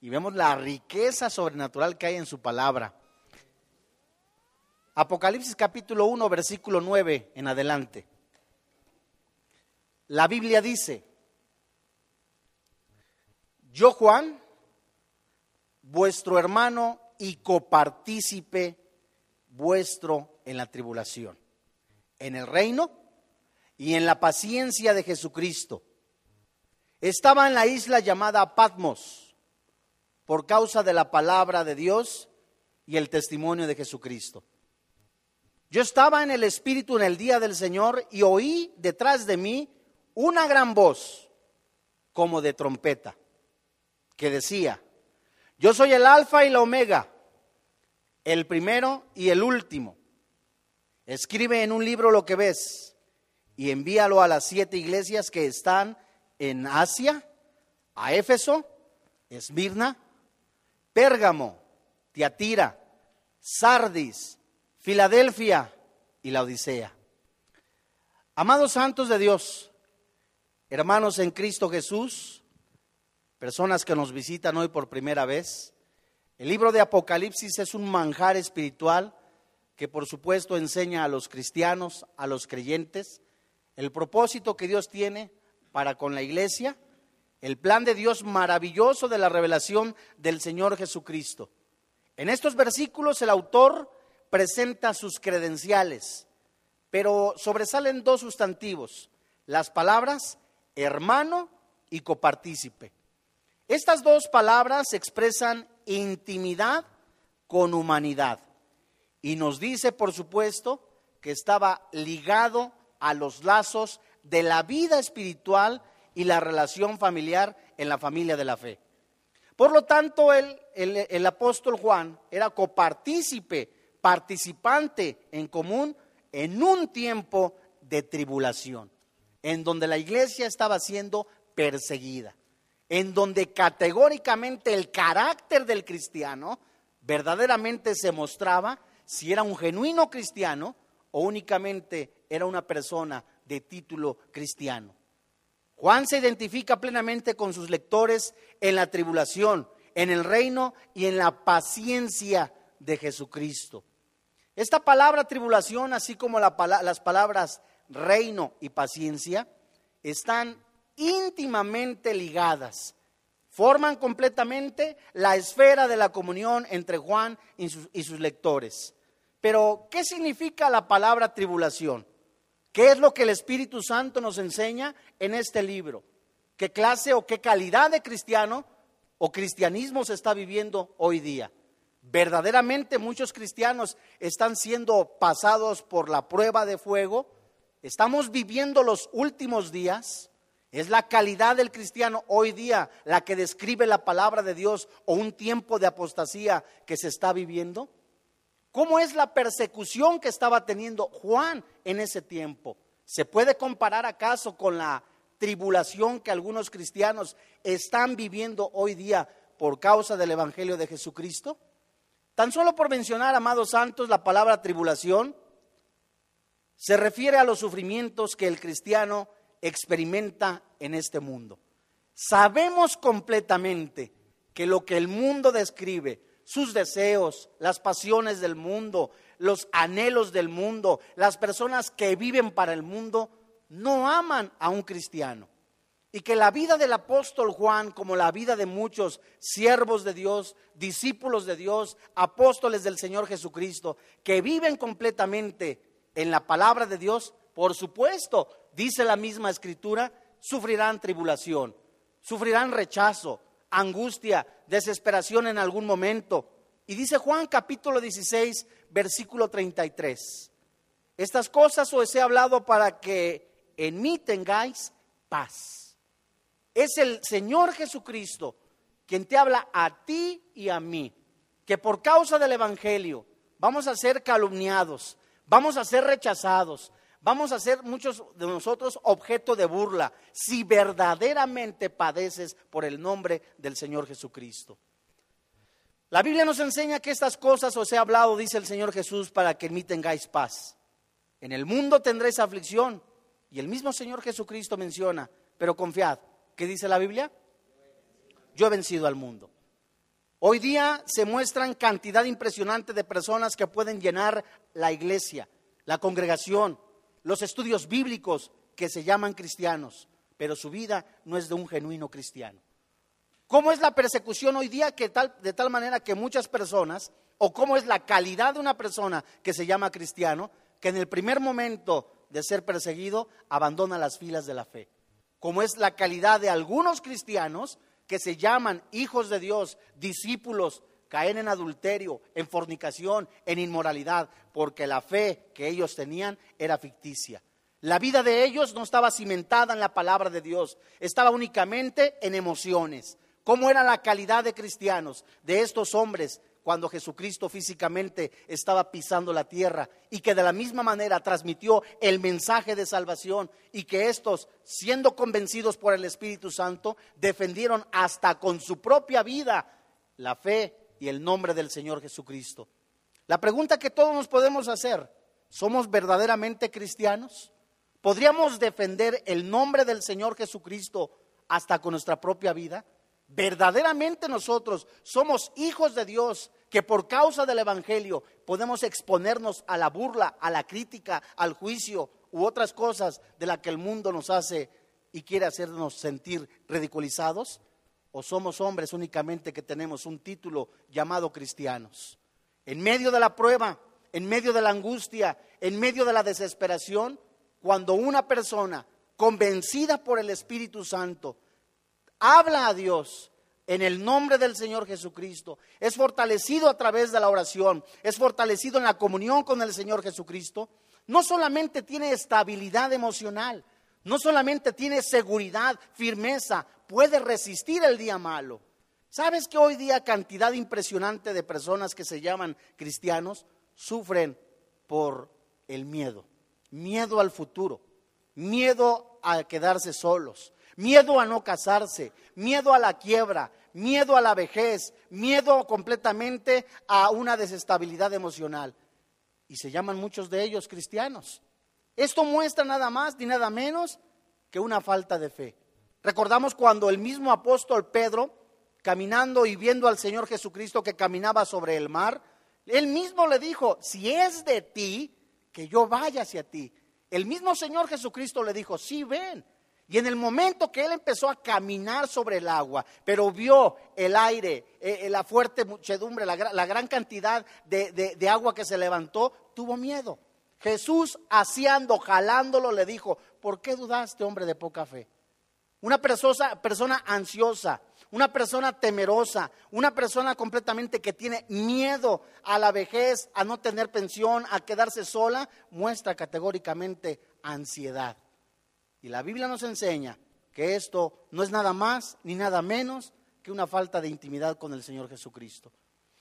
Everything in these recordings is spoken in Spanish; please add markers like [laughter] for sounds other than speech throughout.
y vemos la riqueza sobrenatural que hay en su palabra. Apocalipsis capítulo 1, versículo 9 en adelante. La Biblia dice, yo Juan, vuestro hermano y copartícipe vuestro en la tribulación, en el reino y en la paciencia de Jesucristo. Estaba en la isla llamada Patmos por causa de la palabra de Dios y el testimonio de Jesucristo. Yo estaba en el Espíritu en el día del Señor y oí detrás de mí una gran voz como de trompeta que decía, yo soy el alfa y la omega, el primero y el último. Escribe en un libro lo que ves y envíalo a las siete iglesias que están en Asia, a Éfeso, Esmirna, Pérgamo, Tiatira, Sardis, Filadelfia y la Odisea. Amados santos de Dios, hermanos en Cristo Jesús, personas que nos visitan hoy por primera vez, el libro de Apocalipsis es un manjar espiritual que por supuesto enseña a los cristianos, a los creyentes, el propósito que Dios tiene para con la iglesia, el plan de Dios maravilloso de la revelación del Señor Jesucristo. En estos versículos el autor presenta sus credenciales, pero sobresalen dos sustantivos, las palabras hermano y copartícipe. Estas dos palabras expresan intimidad con humanidad. Y nos dice, por supuesto, que estaba ligado a los lazos de la vida espiritual y la relación familiar en la familia de la fe. Por lo tanto, el, el, apóstol Juan era copartícipe, participante en común en un tiempo de tribulación, en donde la iglesia estaba siendo perseguida en donde categóricamente el carácter del cristiano verdaderamente se mostraba si era un genuino cristiano o únicamente era una persona de título cristiano. Juan se identifica plenamente con sus lectores en la tribulación, en el reino y en la paciencia de Jesucristo. Esta palabra tribulación, así como las palabras reino y paciencia, están íntimamente ligadas. Forman completamente la esfera de la comunión entre Juan y sus, lectores. Pero, ¿qué significa la palabra tribulación? ¿Qué es lo que el Espíritu Santo nos enseña en este libro? ¿Qué clase o qué calidad de cristiano o cristianismo se está viviendo hoy día? Verdaderamente muchos cristianos están siendo pasados por la prueba de fuego. Estamos viviendo los últimos días. Es la calidad del cristiano hoy día la que describe la palabra de Dios o un tiempo de apostasía que se está viviendo. ¿Cómo es la persecución que estaba teniendo Juan en ese tiempo? ¿Se puede comparar acaso con la tribulación que algunos cristianos están viviendo hoy día por causa del Evangelio de Jesucristo? Tan solo por mencionar, amados santos, la palabra tribulación se refiere a los sufrimientos que el cristiano experimenta en este mundo. Sabemos completamente que lo que el mundo describe, sus deseos, las pasiones del mundo, los anhelos del mundo, las personas que viven para el mundo, no aman a un cristiano. Y que la vida del apóstol Juan, como la vida de muchos siervos de Dios, discípulos de Dios, apóstoles del Señor Jesucristo, que viven completamente en la palabra de Dios, por supuesto, dice la misma escritura, sufrirán tribulación, sufrirán rechazo, angustia, desesperación en algún momento. Y dice Juan capítulo 16, versículo 33. Estas cosas os he hablado para que en mí tengáis paz. Es el Señor Jesucristo quien te habla a ti y a mí, que por causa del Evangelio vamos a ser calumniados, vamos a ser rechazados, vamos a ser muchos de nosotros objeto de burla si verdaderamente padeces por el nombre del Señor Jesucristo. La Biblia nos enseña que estas cosas os he hablado, dice el Señor Jesús, para que en mí tengáis paz. En el mundo tendréis aflicción. Y el mismo Señor Jesucristo menciona, pero confiad. ¿Qué dice la Biblia? yo he vencido al mundo. Hoy día se muestran cantidad impresionante de personas que pueden llenar la iglesia, la congregación, los estudios bíblicos que se llaman cristianos, pero su vida no es de un genuino cristiano. ¿Cómo es la persecución hoy día que tal, de tal manera que muchas personas, o cómo es la calidad de una persona que se llama cristiano, que en el primer momento de ser perseguido abandona las filas de la fe? Como es la calidad de algunos cristianos que se llaman hijos de Dios, discípulos, caen en adulterio, en fornicación, en inmoralidad, porque la fe que ellos tenían era ficticia. La vida de ellos no estaba cimentada en la palabra de Dios, estaba únicamente en emociones. ¿Cómo era la calidad de cristianos de estos hombres cuando Jesucristo físicamente estaba pisando la tierra y que de la misma manera transmitió el mensaje de salvación y que estos, siendo convencidos por el Espíritu Santo, defendieron hasta con su propia vida la fe y el nombre del Señor Jesucristo. La pregunta que todos nos podemos hacer, ¿somos verdaderamente cristianos? ¿Podríamos defender el nombre del Señor Jesucristo hasta con nuestra propia vida? ¿Verdaderamente nosotros somos hijos de Dios que por causa del Evangelio podemos exponernos a la burla, a la crítica, al juicio u otras cosas de las que el mundo nos hace y quiere hacernos sentir ridiculizados? ¿O somos hombres únicamente que tenemos un título llamado cristianos? En medio de la prueba, en medio de la angustia, en medio de la desesperación, cuando una persona convencida por el Espíritu Santo habla a Dios, en el nombre del Señor Jesucristo, es fortalecido a través de la oración, es fortalecido en la comunión con el Señor Jesucristo, no solamente tiene estabilidad emocional, no solamente tiene seguridad, firmeza, puede resistir el día malo. ¿Sabes que hoy día cantidad impresionante de personas que se llaman cristianos sufren por el miedo? Miedo al futuro, miedo a quedarse solos, miedo a no casarse, miedo a la quiebra, miedo a la vejez, miedo completamente a una desestabilidad emocional. Y se llaman muchos de ellos cristianos. Esto muestra nada más ni nada menos que una falta de fe. Recordamos cuando el mismo apóstol Pedro, caminando y viendo al Señor Jesucristo que caminaba sobre el mar, él mismo le dijo, si es de ti, que yo vaya hacia ti. El mismo Señor Jesucristo le dijo, sí, ven. Y en el momento que él empezó a caminar sobre el agua, pero vio el aire, eh, eh, la fuerte muchedumbre, la, gran cantidad de agua que se levantó, tuvo miedo. Jesús, haciendo, jalándolo, le dijo, ¿por qué dudaste, hombre de poca fe? Una persona ansiosa, una persona temerosa, una persona completamente que tiene miedo a la vejez, a no tener pensión, a quedarse sola, muestra categóricamente ansiedad. Y la Biblia nos enseña que esto no es nada más ni nada menos que una falta de intimidad con el Señor Jesucristo.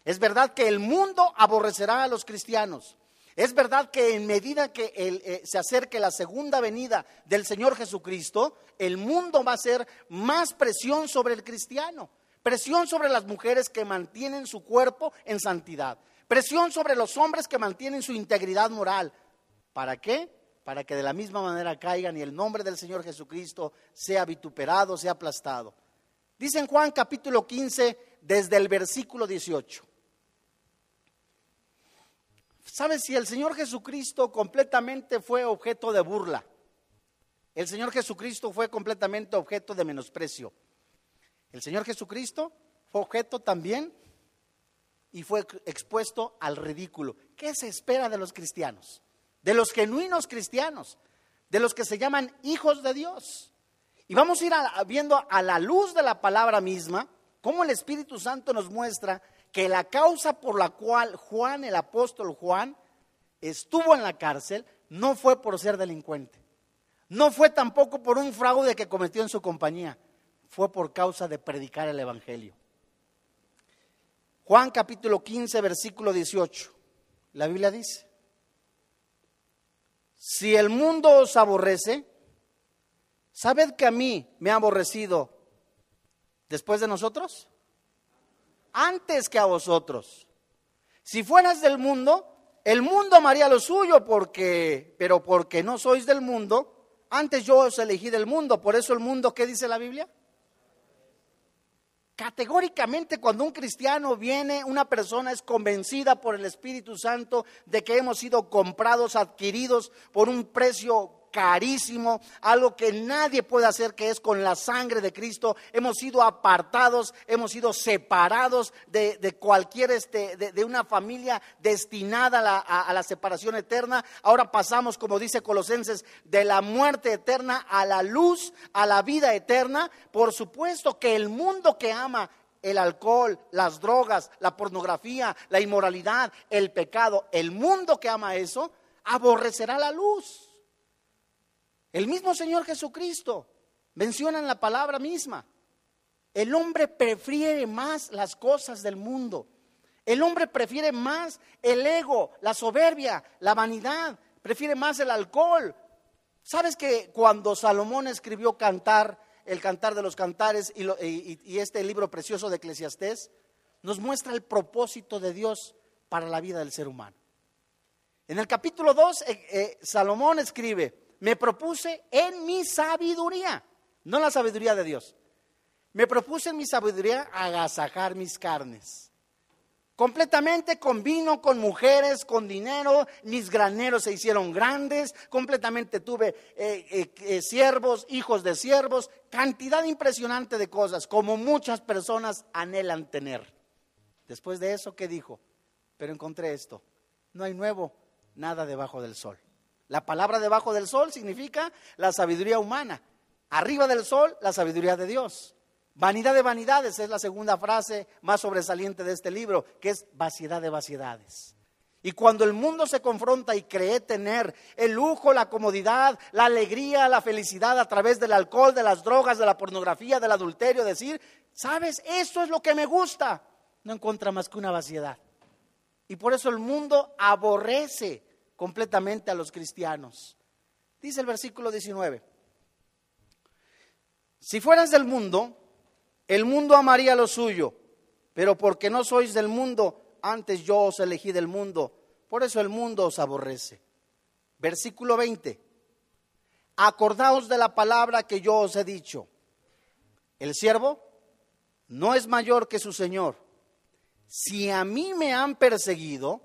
Es verdad que el mundo aborrecerá a los cristianos. Es verdad que en medida que eh, se acerque la segunda venida del Señor Jesucristo, el mundo va a hacer más presión sobre el cristiano, presión sobre las mujeres que mantienen su cuerpo en santidad, presión sobre los hombres que mantienen su integridad moral. ¿Para qué? para que de la misma manera caigan y el nombre del Señor Jesucristo sea vituperado, sea aplastado. Dice en Juan capítulo 15, desde el versículo 18. ¿Sabes si el Señor Jesucristo completamente fue objeto de burla? El Señor Jesucristo fue completamente objeto de menosprecio. El Señor Jesucristo fue objeto también y fue expuesto al ridículo. ¿Qué se espera de los cristianos? de los genuinos cristianos, de los que se llaman hijos de Dios. Y vamos a ir viendo a la luz de la palabra misma cómo el Espíritu Santo nos muestra que la causa por la cual Juan, el apóstol Juan, estuvo en la cárcel no fue por ser delincuente, no fue tampoco por un fraude que cometió en su compañía, fue por causa de predicar el Evangelio. Juan capítulo 15, versículo 18. La Biblia dice, si el mundo os aborrece, ¿sabed que a mí me ha aborrecido después de nosotros? Antes que a vosotros. Si fueras del mundo, el mundo amaría lo suyo, porque, pero porque no sois del mundo, antes yo os elegí del mundo. Por eso el mundo, ¿qué dice la Biblia? Categóricamente cuando un cristiano viene, una persona es convencida por el Espíritu Santo de que hemos sido comprados, adquiridos por un precio carísimo, algo que nadie puede hacer, que es con la sangre de Cristo. Hemos sido apartados, hemos sido separados de, cualquier, este, de, una familia destinada a la, a la separación eterna. Ahora pasamos, como dice Colosenses, de la muerte eterna a la luz, a la vida eterna. Por supuesto que el mundo que ama el alcohol, las drogas, la pornografía, la inmoralidad, el pecado, el mundo que ama eso, aborrecerá la luz. El mismo Señor Jesucristo menciona en la palabra misma. El hombre prefiere más las cosas del mundo. El hombre prefiere más el ego, la soberbia, la vanidad, prefiere más el alcohol. ¿Sabes que cuando Salomón escribió Cantar, el Cantar de los Cantares y, este libro precioso de Eclesiastés, nos muestra el propósito de Dios para la vida del ser humano? En el capítulo 2, eh, eh, Salomón escribe, me propuse en mi sabiduría, no la sabiduría de Dios. Me propuse en mi sabiduría agasajar mis carnes. Completamente con vino, con mujeres, con dinero, mis graneros se hicieron grandes, completamente tuve eh, eh, eh, siervos, hijos de siervos, cantidad impresionante de cosas, como muchas personas anhelan tener. Después de eso, ¿qué dijo? Pero encontré esto, no hay nuevo, nada debajo del sol. La palabra debajo del sol significa la sabiduría humana. Arriba del sol, la sabiduría de Dios. Vanidad de vanidades es la segunda frase más sobresaliente de este libro, que es vaciedad de vaciedades. Y cuando el mundo se confronta y cree tener el lujo, la comodidad, la alegría, la felicidad a través del alcohol, de las drogas, de la pornografía, del adulterio, decir, sabes, eso es lo que me gusta, no encuentra más que una vaciedad. Y por eso el mundo aborrece completamente a los cristianos. Dice el versículo 19, si fueras del mundo, el mundo amaría lo suyo, pero porque no sois del mundo, antes yo os elegí del mundo, por eso el mundo os aborrece. Versículo 20, acordaos de la palabra que yo os he dicho, el siervo no es mayor que su Señor. Si a mí me han perseguido,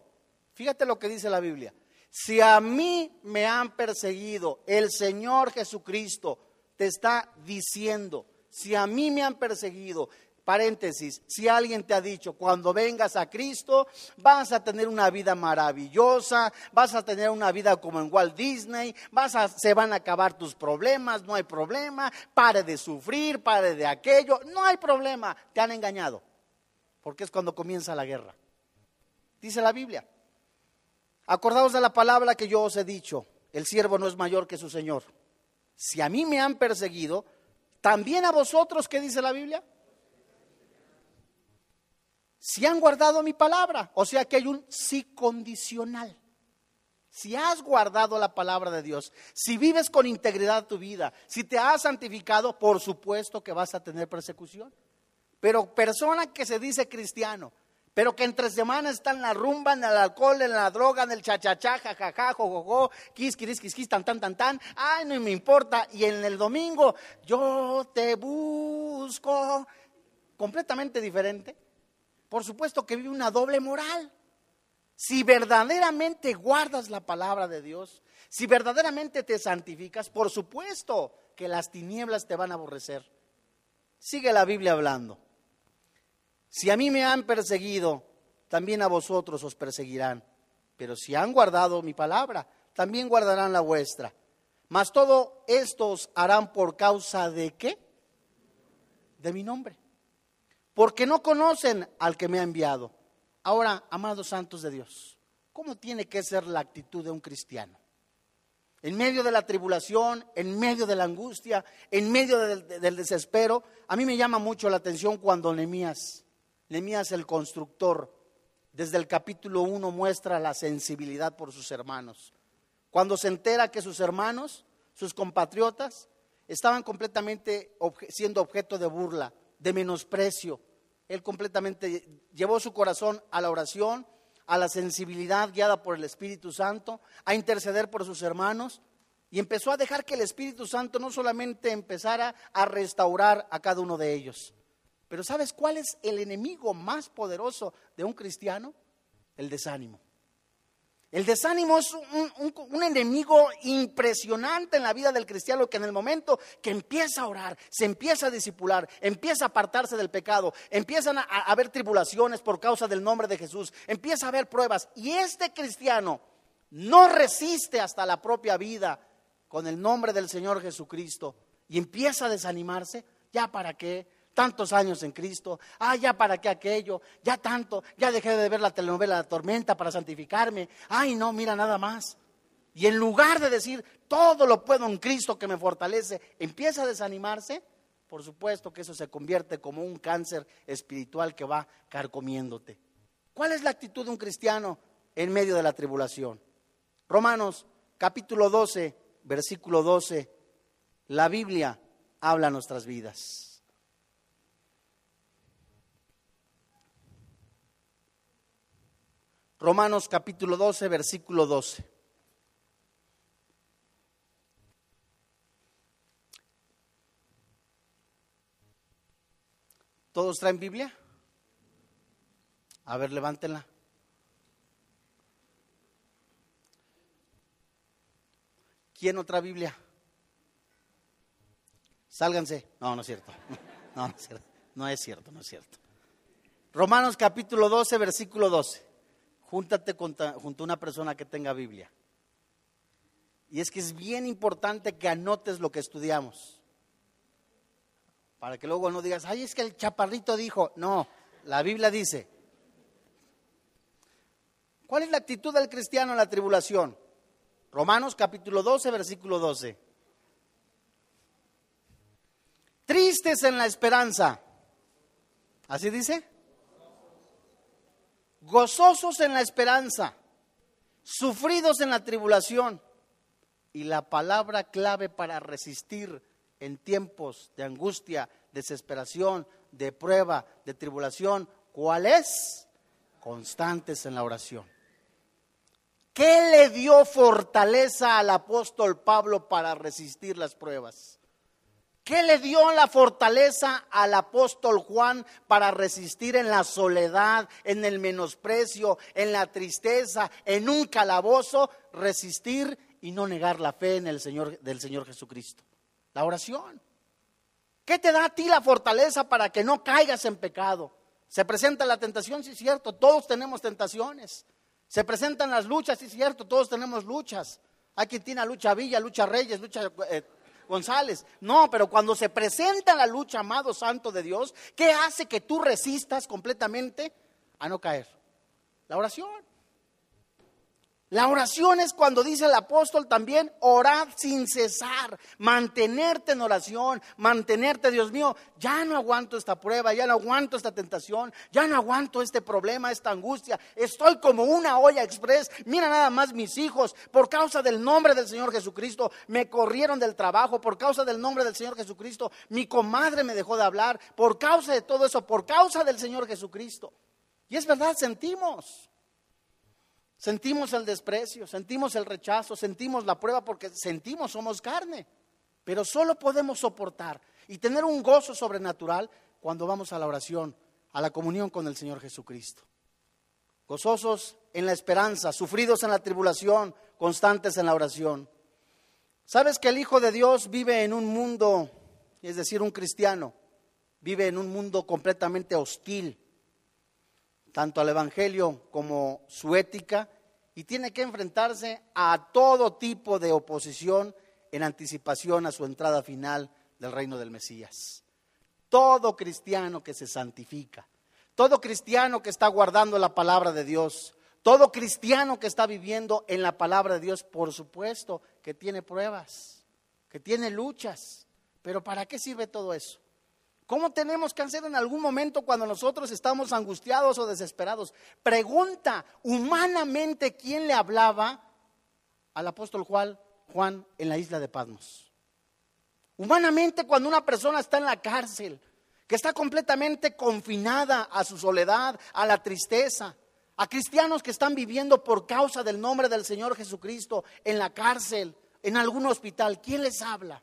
fíjate lo que dice la Biblia, si a mí me han perseguido, el Señor Jesucristo te está diciendo, si a mí me han perseguido, paréntesis, si alguien te ha dicho, cuando vengas a Cristo vas a tener una vida maravillosa, vas a tener una vida como en Walt Disney, vas a, se van a acabar tus problemas, no hay problema, pare de sufrir, pare de aquello, no hay problema, te han engañado, porque es cuando comienza la guerra. Dice la Biblia. Acordaos de la palabra que yo os he dicho, el siervo no es mayor que su Señor. Si a mí me han perseguido, también a vosotros, ¿qué dice la Biblia? Si han guardado mi palabra, o sea que hay un sí condicional. Si has guardado la palabra de Dios, si vives con integridad tu vida, si te has santificado, por supuesto que vas a tener persecución. Pero persona que se dice cristiano, pero que entre semanas está en la rumba, en el alcohol, en la droga, en el chachachá, jajaja, jojojo, quis, quis, quis, quis, tan, tan, tan, tan, ay, no me importa. Y en el domingo, yo te busco, completamente diferente. Por supuesto que vive una doble moral. Si verdaderamente guardas la palabra de Dios, si verdaderamente te santificas, por supuesto que las tinieblas te van a aborrecer. Sigue la Biblia hablando. Si a mí me han perseguido, también a vosotros os perseguirán. Pero si han guardado mi palabra, también guardarán la vuestra. Mas todo esto os harán por causa de qué? De mi nombre. Porque no conocen al que me ha enviado. Ahora, amados santos de Dios, ¿cómo tiene que ser la actitud de un cristiano? En medio de la tribulación, en medio de la angustia, en medio del, del desespero, a mí me llama mucho la atención cuando Nehemías Nehemías el constructor, desde el capítulo 1 muestra la sensibilidad por sus hermanos. Cuando se entera que sus hermanos, sus compatriotas, estaban completamente siendo objeto de burla, de menosprecio, él completamente llevó su corazón a la oración, a la sensibilidad guiada por el Espíritu Santo, a interceder por sus hermanos y empezó a dejar que el Espíritu Santo no solamente empezara a restaurar a cada uno de ellos, Pero ¿sabes cuál es el enemigo más poderoso de un cristiano? El desánimo. El desánimo es un, enemigo impresionante en la vida del cristiano que en el momento que empieza a orar, se empieza a disipular, empieza a apartarse del pecado, empiezan a, haber tribulaciones por causa del nombre de Jesús, empieza a haber pruebas y este cristiano no resiste hasta la propia vida con el nombre del Señor Jesucristo y empieza a desanimarse, ¿ya para qué? Tantos años en Cristo, ah, ya para qué aquello, ya tanto, ya dejé de ver la telenovela La Tormenta para santificarme, ay, no, mira nada más. Y en lugar de decir, todo lo puedo en Cristo que me fortalece, empieza a desanimarse, por supuesto que eso se convierte como un cáncer espiritual que va carcomiéndote. ¿Cuál es la actitud de un cristiano en medio de la tribulación? Romanos capítulo 12, versículo 12, la Biblia habla nuestras vidas. Romanos capítulo 12, versículo 12. ¿Todos traen Biblia? A ver, levántenla. ¿Quién otra Biblia? Sálganse. No, no es cierto. [laughs] No, no es cierto. No es cierto, no es cierto. Romanos capítulo 12, versículo 12 júntate junto a una persona que tenga Biblia. Y es que es bien importante que anotes lo que estudiamos. Para que luego no digas, ay, es que el chaparrito dijo. No, la Biblia dice. ¿Cuál es la actitud del cristiano en la tribulación? Romanos capítulo 12, versículo 12. Tristes en la esperanza. ¿Así dice? Gozosos en la esperanza, sufridos en la tribulación. Y la palabra clave para resistir en tiempos de angustia, desesperación, de prueba, de tribulación, ¿cuál es? Constantes en la oración. ¿Qué le dio fortaleza al apóstol Pablo para resistir las pruebas? ¿Qué le dio la fortaleza al apóstol Juan para resistir en la soledad, en el menosprecio, en la tristeza, en un calabozo, resistir y no negar la fe en el Señor del Señor Jesucristo? La oración. ¿Qué te da a ti la fortaleza para que no caigas en pecado? Se presenta la tentación, sí es cierto, todos tenemos tentaciones. Se presentan las luchas, sí es cierto, todos tenemos luchas. Hay quien tiene lucha Villa, lucha Reyes, lucha eh, González. No, pero cuando se presenta la lucha, amado santo de Dios, ¿qué hace que tú resistas completamente a no caer? La oración. La oración es cuando dice el apóstol también, orad sin cesar, mantenerte en oración, mantenerte, Dios mío, ya no aguanto esta prueba, ya no aguanto esta tentación, ya no aguanto este problema, esta angustia, estoy como una olla express, mira nada más mis hijos, por causa del nombre del Señor Jesucristo, me corrieron del trabajo, por causa del nombre del Señor Jesucristo, mi comadre me dejó de hablar, por causa de todo eso, por causa del Señor Jesucristo. Y es verdad, sentimos. Sentimos el desprecio, sentimos el rechazo, sentimos la prueba porque sentimos, somos carne. Pero solo podemos soportar y tener un gozo sobrenatural cuando vamos a la oración, a la comunión con el Señor Jesucristo. Gozosos en la esperanza, sufridos en la tribulación, constantes en la oración. ¿Sabes que el Hijo de Dios vive en un mundo, es decir, un cristiano, vive en un mundo completamente hostil, tanto al Evangelio como su ética, y tiene que enfrentarse a todo tipo de oposición en anticipación a su entrada final del reino del Mesías. Todo cristiano que se santifica, todo cristiano que está guardando la palabra de Dios, todo cristiano que está viviendo en la palabra de Dios, por supuesto que tiene pruebas, que tiene luchas, pero ¿para qué sirve todo eso? ¿Cómo tenemos que hacer en algún momento cuando nosotros estamos angustiados o desesperados? Pregunta humanamente quién le hablaba al apóstol Juan, en la isla de Patmos. Humanamente cuando una persona está en la cárcel, que está completamente confinada a su soledad, a la tristeza, a cristianos que están viviendo por causa del nombre del Señor Jesucristo en la cárcel, en algún hospital, ¿quién les habla?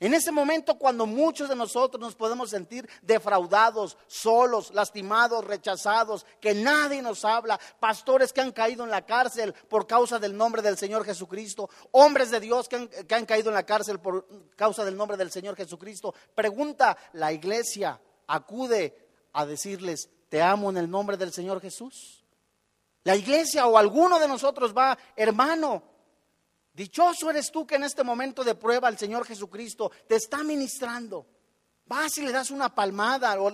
En ese momento cuando muchos de nosotros nos podemos sentir defraudados, solos, lastimados, rechazados, que nadie nos habla, pastores que han caído en la cárcel por causa del nombre del Señor Jesucristo, hombres de Dios que han, caído en la cárcel por causa del nombre del Señor Jesucristo, pregunta la iglesia, acude a decirles, te amo en el nombre del Señor Jesús. La iglesia o alguno de nosotros va, hermano, Dichoso eres tú que en este momento de prueba el Señor Jesucristo te está ministrando. Vas y le das una palmada o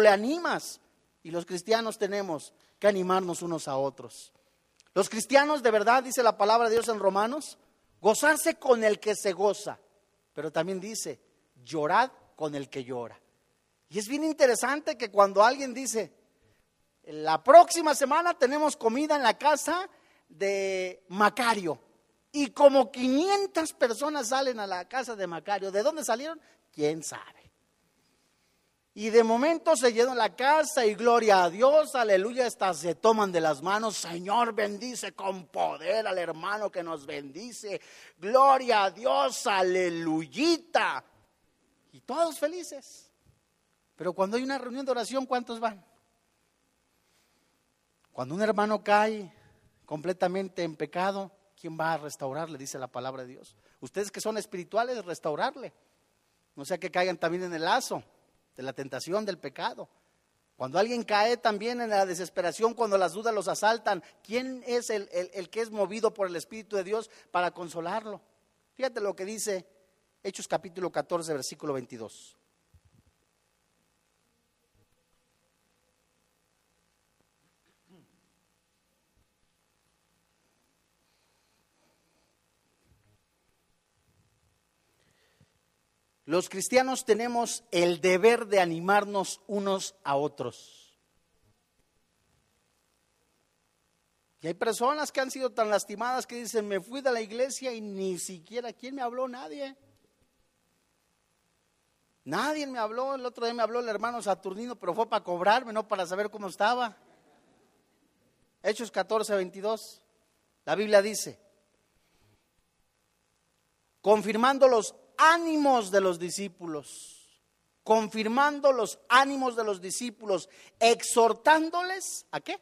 le, animas. Y los cristianos tenemos que animarnos unos a otros. Los cristianos de verdad, dice la palabra de Dios en Romanos, gozarse con el que se goza. Pero también dice, llorad con el que llora. Y es bien interesante que cuando alguien dice, la próxima semana tenemos comida en la casa de Macario y como 500 personas salen a la casa de Macario. ¿De dónde salieron? ¿Quién sabe? Y de momento se llenó la casa y gloria a Dios, aleluya, hasta se toman de las manos, Señor bendice con poder al hermano que nos bendice, gloria a Dios, aleluyita. Y todos felices. Pero cuando hay una reunión de oración, ¿cuántos van? Cuando un hermano cae completamente en pecado, ¿quién va a restaurarle? Dice la palabra de Dios. Ustedes que son espirituales, restaurarle. No sea que caigan también en el lazo de la tentación del pecado. Cuando alguien cae también en la desesperación, cuando las dudas los asaltan, ¿quién es el, el, que es movido por el Espíritu de Dios para consolarlo? Fíjate lo que dice Hechos capítulo 14, versículo 22. Los cristianos tenemos el deber de animarnos unos a otros. Y hay personas que han sido tan lastimadas que dicen, me fui de la iglesia y ni siquiera, ¿quién me habló? Nadie. Nadie me habló, el otro día me habló el hermano Saturnino, pero fue para cobrarme, no para saber cómo estaba. Hechos 14, 22. La Biblia dice, confirmando los ánimos de los discípulos, confirmando los ánimos de los discípulos, exhortándoles a qué?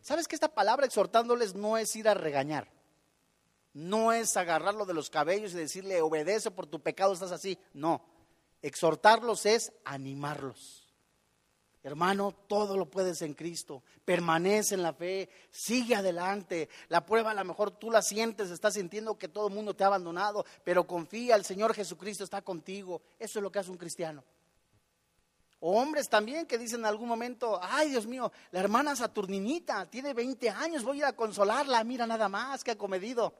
¿Sabes que esta palabra exhortándoles no es ir a regañar? No es agarrarlo de los cabellos y decirle, obedece por tu pecado, estás así. No, exhortarlos es animarlos. Hermano, todo lo puedes en Cristo. Permanece en la fe, sigue adelante. La prueba a lo mejor tú la sientes, estás sintiendo que todo el mundo te ha abandonado, pero confía, el Señor Jesucristo está contigo. Eso es lo que hace un cristiano. O hombres también que dicen en algún momento, ay Dios mío, la hermana Saturninita tiene 20 años, voy a ir a consolarla, mira nada más que ha comedido.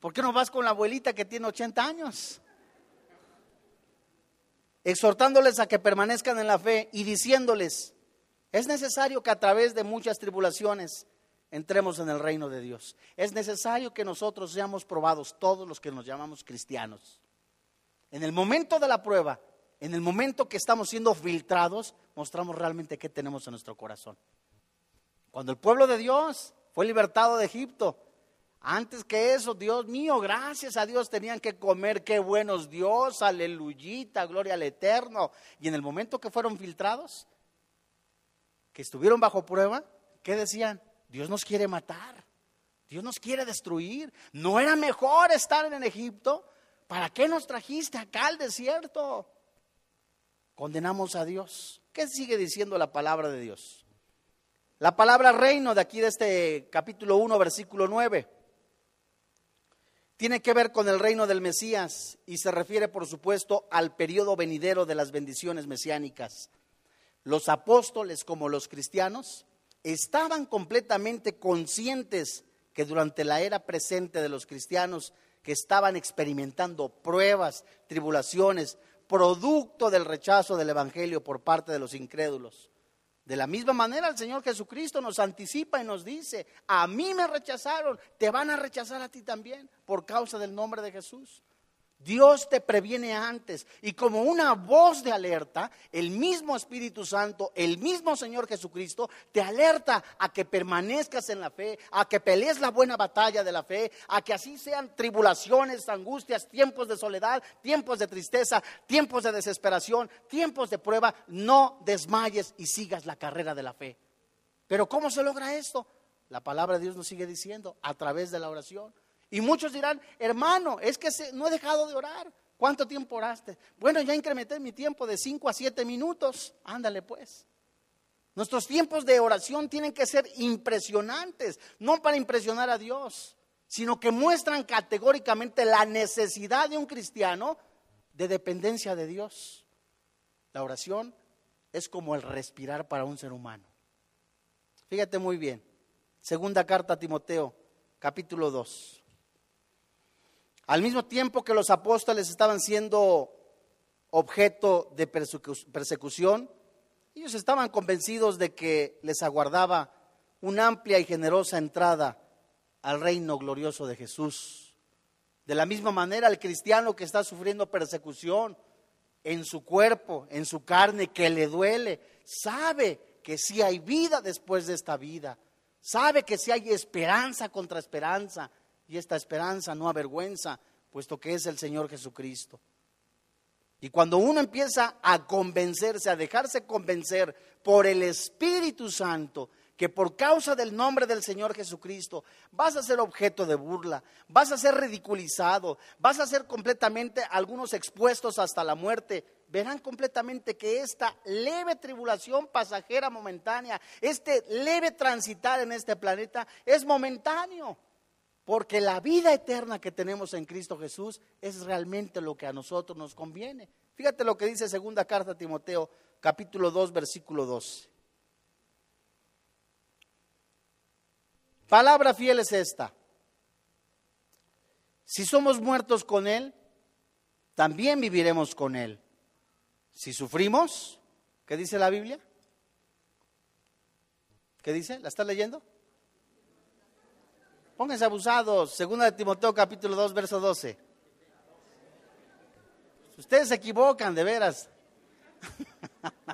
¿Por qué no vas con la abuelita que tiene 80 años? Exhortándoles a que permanezcan en la fe y diciéndoles, es necesario que a través de muchas tribulaciones entremos en el reino de Dios. Es necesario que nosotros seamos probados, todos los que nos llamamos cristianos. En el momento de la prueba, en el momento que estamos siendo filtrados, mostramos realmente qué tenemos en nuestro corazón. Cuando el pueblo de Dios fue libertado de Egipto, antes que eso, Dios mío, gracias a Dios tenían que comer, qué buenos Dios, aleluyita, gloria al Eterno. Y en el momento que fueron filtrados, que estuvieron bajo prueba, ¿qué decían? Dios nos quiere matar, Dios nos quiere destruir. ¿No era mejor estar en Egipto? ¿Para qué nos trajiste acá al desierto? Condenamos a Dios. ¿Qué sigue diciendo la palabra de Dios? La palabra reino de aquí de este capítulo 1, versículo 9 tiene que ver con el reino del Mesías y se refiere, por supuesto, al periodo venidero de las bendiciones mesiánicas. Los apóstoles, como los cristianos, estaban completamente conscientes que durante la era presente de los cristianos, que estaban experimentando pruebas, tribulaciones, producto del rechazo del Evangelio por parte de los incrédulos, de la misma manera el Señor Jesucristo nos anticipa y nos dice, a mí me rechazaron, te van a rechazar a ti también por causa del nombre de Jesús. Dios te previene antes y como una voz de alerta, el mismo Espíritu Santo, el mismo Señor Jesucristo, te alerta a que permanezcas en la fe, a que pelees la buena batalla de la fe, a que así sean tribulaciones, angustias, tiempos de soledad, tiempos de tristeza, tiempos de desesperación, tiempos de prueba, no desmayes y sigas la carrera de la fe. Pero ¿cómo se logra esto? La palabra de Dios nos sigue diciendo a través de la oración. Y muchos dirán, hermano, es que no he dejado de orar. ¿Cuánto tiempo oraste? Bueno, ya incrementé mi tiempo de 5 a 7 minutos. Ándale pues. Nuestros tiempos de oración tienen que ser impresionantes, no para impresionar a Dios, sino que muestran categóricamente la necesidad de un cristiano de dependencia de Dios. La oración es como el respirar para un ser humano. Fíjate muy bien. Segunda carta a Timoteo, capítulo 2. Al mismo tiempo que los apóstoles estaban siendo objeto de persecución, ellos estaban convencidos de que les aguardaba una amplia y generosa entrada al reino glorioso de Jesús. De la misma manera, el cristiano que está sufriendo persecución en su cuerpo, en su carne, que le duele, sabe que sí hay vida después de esta vida, sabe que sí hay esperanza contra esperanza, y esta esperanza no avergüenza, puesto que es el Señor Jesucristo. Y cuando uno empieza a convencerse, a dejarse convencer por el Espíritu Santo, que por causa del nombre del Señor Jesucristo vas a ser objeto de burla, vas a ser ridiculizado, vas a ser completamente algunos expuestos hasta la muerte, verán completamente que esta leve tribulación pasajera momentánea, este leve transitar en este planeta es momentáneo. Porque la vida eterna que tenemos en Cristo Jesús es realmente lo que a nosotros nos conviene. Fíjate lo que dice segunda carta a Timoteo, capítulo 2, versículo 12. Palabra fiel es esta. Si somos muertos con Él, también viviremos con Él. Si sufrimos, ¿qué dice la Biblia? ¿Qué dice? ¿La estás leyendo? Pónganse abusados. Segunda de Timoteo capítulo 2, verso 12. Ustedes se equivocan, de veras. [laughs]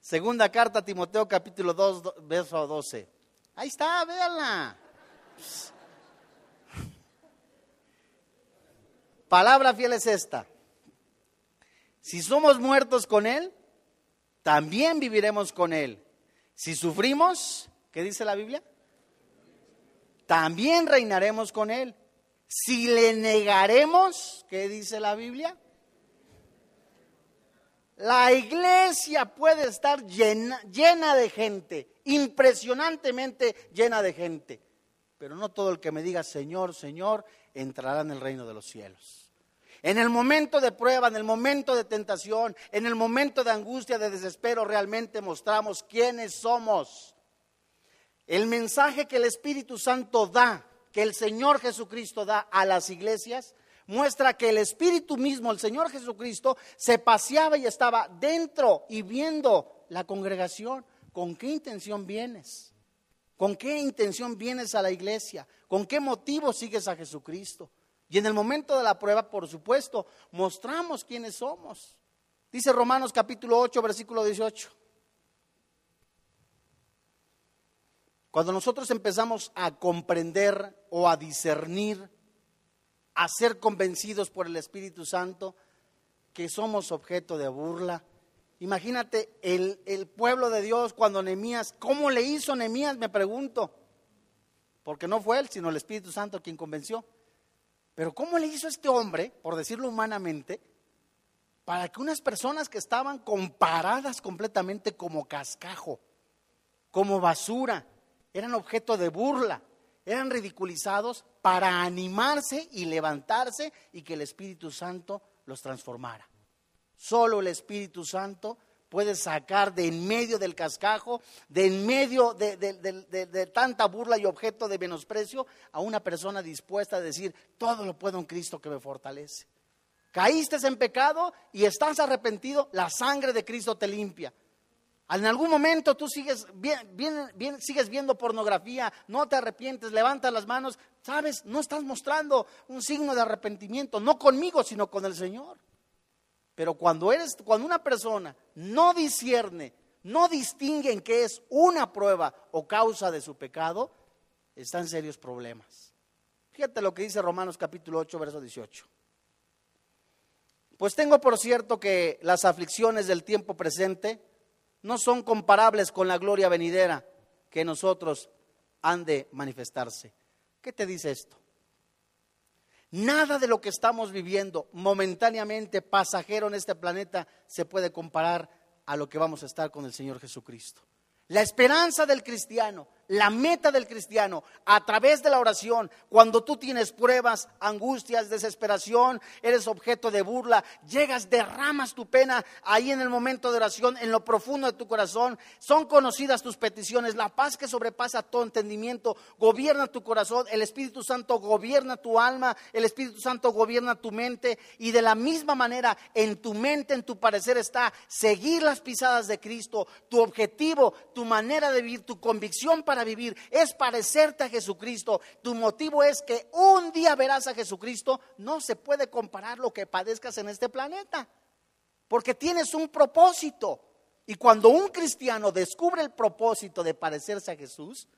Segunda carta Timoteo capítulo 2, verso 12. Ahí está, véanla. Palabra fiel es esta. Si somos muertos con Él, también viviremos con Él. Si sufrimos, ¿qué dice la Biblia? También reinaremos con Él. Si le negaremos, ¿qué dice la Biblia? La iglesia puede estar llena, llena, de gente, impresionantemente llena de gente, pero no todo el que me diga Señor, Señor, entrará en el reino de los cielos. En el momento de prueba, en el momento de tentación, en el momento de angustia, de desespero, realmente mostramos quiénes somos. El mensaje que el Espíritu Santo da, que el Señor Jesucristo da a las iglesias, muestra que el Espíritu mismo, el Señor Jesucristo, se paseaba y estaba dentro y viendo la congregación. ¿Con qué intención vienes? ¿Con qué intención vienes a la iglesia? ¿Con qué motivo sigues a Jesucristo? Y en el momento de la prueba, por supuesto, mostramos quiénes somos. Dice Romanos capítulo 8, versículo 18. Cuando nosotros empezamos a comprender o a discernir, a ser convencidos por el Espíritu Santo que somos objeto de burla, imagínate el, el pueblo de Dios cuando Nehemías, ¿cómo le hizo Nehemías? Me pregunto, porque no fue él, sino el Espíritu Santo quien convenció. Pero ¿cómo le hizo este hombre, por decirlo humanamente, para que unas personas que estaban comparadas completamente como cascajo, como basura, eran objeto de burla, eran ridiculizados para animarse y levantarse y que el Espíritu Santo los transformara? Solo el Espíritu Santo puede sacar de en medio del cascajo, de en medio de, tanta burla y objeto de menosprecio, a una persona dispuesta a decir, todo lo puedo en Cristo que me fortalece. Caíste en pecado y estás arrepentido, la sangre de Cristo te limpia. En algún momento tú sigues, sigues viendo pornografía, no te arrepientes, levantas las manos, sabes, no estás mostrando un signo de arrepentimiento, no conmigo, sino con el Señor. Pero cuando eres, cuando una persona no discierne, no distingue en qué es una prueba o causa de su pecado, está en serios problemas. Fíjate lo que dice Romanos capítulo 8, verso 18. Pues tengo por cierto que las aflicciones del tiempo presente no son comparables con la gloria venidera que nosotros han de manifestarse. ¿Qué te dice esto? Nada de lo que estamos viviendo momentáneamente pasajero en este planeta se puede comparar a lo que vamos a estar con el Señor Jesucristo. La esperanza del cristiano la meta del cristiano a través de la oración, cuando tú tienes pruebas, angustias, desesperación, eres objeto de burla, llegas, derramas tu pena ahí en el momento de oración, en lo profundo de tu corazón, son conocidas tus peticiones, la paz que sobrepasa todo entendimiento, gobierna tu corazón, el Espíritu Santo gobierna tu alma, el Espíritu Santo gobierna tu mente y de la misma manera en tu mente, en tu parecer está seguir las pisadas de Cristo, tu objetivo, tu manera de vivir, tu convicción para vivir es parecerte a Jesucristo, tu motivo es que un día verás a Jesucristo, no se puede comparar lo que padezcas en este planeta, porque tienes un propósito. Y cuando un cristiano descubre el propósito de parecerse a Jesús,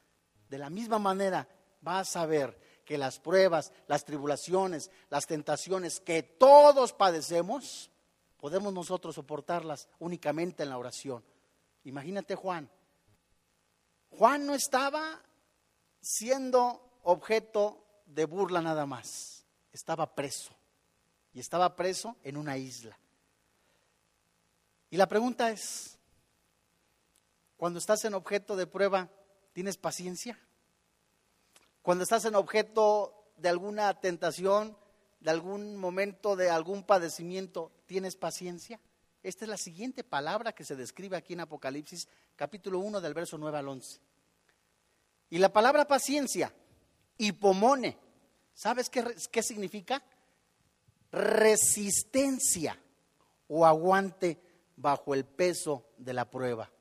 de la misma manera va a saber que las pruebas, las tribulaciones, las tentaciones que todos padecemos, podemos nosotros soportarlas únicamente en la oración. Imagínate Juan, Juan no estaba siendo objeto de burla nada más, estaba preso. Y estaba preso en una isla. Y la pregunta es, cuando estás en objeto de prueba, ¿tienes paciencia? Cuando estás en objeto de alguna tentación, de algún momento, de algún padecimiento, ¿tienes paciencia? Esta es la siguiente palabra que se describe aquí en Apocalipsis, capítulo 1, del verso 9 al 11. Y la palabra paciencia, hipomone, ¿sabes qué, qué significa? Resistencia o aguante bajo el peso de la prueba.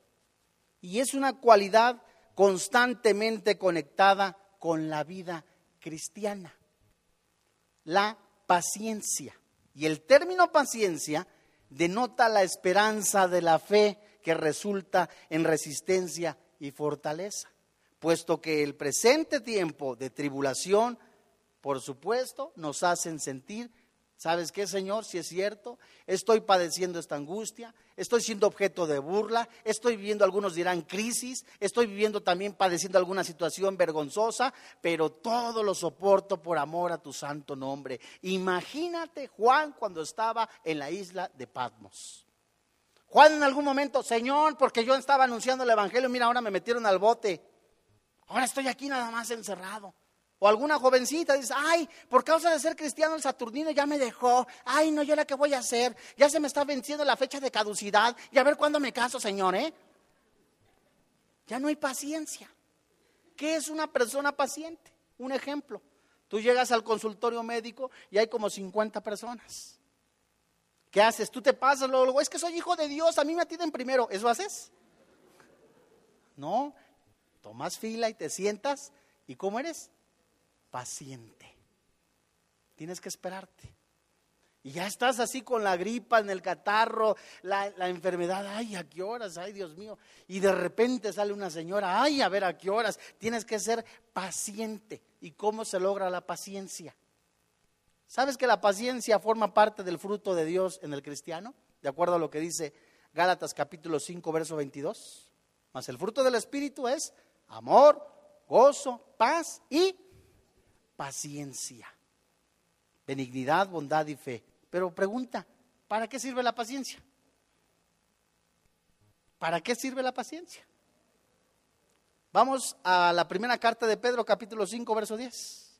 Y es una cualidad constantemente conectada con la vida cristiana. La paciencia. Y el término paciencia denota la esperanza de la fe que resulta en resistencia y fortaleza, puesto que el presente tiempo de tribulación, por supuesto, nos hacen sentir ¿Sabes qué, Señor? Si es cierto, estoy padeciendo esta angustia, estoy siendo objeto de burla, estoy viviendo, algunos dirán, crisis, estoy viviendo también padeciendo alguna situación vergonzosa, pero todo lo soporto por amor a tu santo nombre. Imagínate Juan cuando estaba en la isla de Patmos. Juan en algún momento, Señor, porque yo estaba anunciando el Evangelio, mira, ahora me metieron al bote. Ahora estoy aquí nada más encerrado. O alguna jovencita dice, ay, por causa de ser cristiano el Saturnino ya me dejó. Ay, no, yo la que voy a hacer. Ya se me está venciendo la fecha de caducidad. Y a ver cuándo me caso, Señor, ¿eh? Ya no hay paciencia. ¿Qué es una persona paciente? Un ejemplo. Tú llegas al consultorio médico y hay como 50 personas. ¿Qué haces? Tú te pasas luego, es que soy hijo de Dios, a mí me atienden primero. ¿Eso haces? No, tomas fila y te sientas. ¿Y cómo eres? Paciente. Tienes que esperarte. Y ya estás así con la gripa, en el catarro, la, enfermedad, ay, ¿a qué horas? Ay, Dios mío. Y de repente sale una señora, ay, a ver, ¿a qué horas? Tienes que ser paciente. ¿Y cómo se logra la paciencia? ¿Sabes que la paciencia forma parte del fruto de Dios en el cristiano? De acuerdo a lo que dice Gálatas capítulo 5, verso 22. Mas el fruto del Espíritu es amor, gozo, paz y paciencia. Benignidad, bondad y fe. Pero pregunta, ¿para qué sirve la paciencia? ¿Para qué sirve la paciencia? Vamos a la primera carta de Pedro, capítulo 5, verso 10.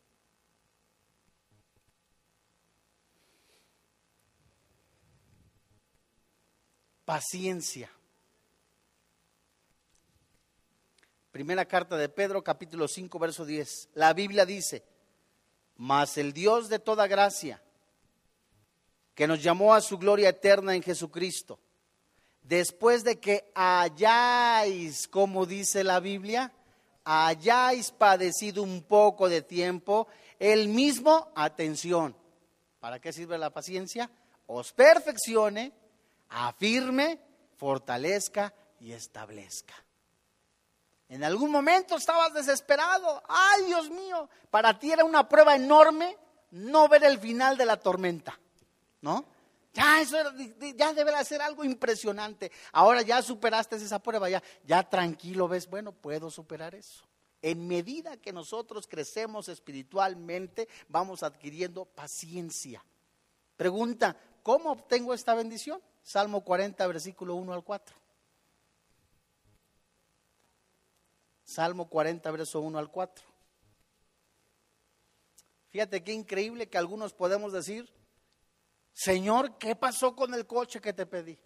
Paciencia. Primera carta de Pedro, capítulo 5, verso 10. La Biblia dice, mas el Dios de toda gracia, que nos llamó a su gloria eterna en Jesucristo, después de que hayáis, como dice la Biblia, hayáis padecido un poco de tiempo, el mismo, atención, ¿para qué sirve la paciencia? Os perfeccione, afirme, fortalezca y establezca. En algún momento estabas desesperado. Ay, Dios mío, para ti era una prueba enorme no ver el final de la tormenta, ¿no? Ya eso ya debe ser algo impresionante. Ahora ya superaste esa prueba, ya, ya tranquilo ves, bueno, puedo superar eso. En medida que nosotros crecemos espiritualmente, vamos adquiriendo paciencia. Pregunta, ¿cómo obtengo esta bendición? Salmo 40, versículo 1 al 4. Salmo 40, verso 1 al 4. Fíjate qué increíble que algunos podemos decir, Señor, ¿qué pasó con el coche que te pedí?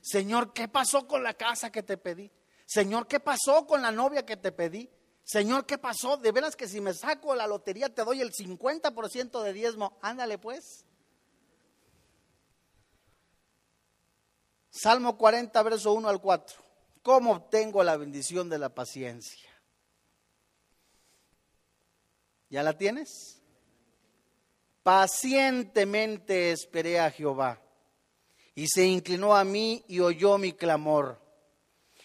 Señor, ¿qué pasó con la casa que te pedí? Señor, ¿qué pasó con la novia que te pedí? Señor, ¿qué pasó? De veras que si me saco la lotería te doy el 50% de diezmo. Ándale pues. Salmo 40, verso 1 al 4. ¿Cómo obtengo la bendición de la paciencia? ¿Ya la tienes? Pacientemente esperé a Jehová y se inclinó a mí y oyó mi clamor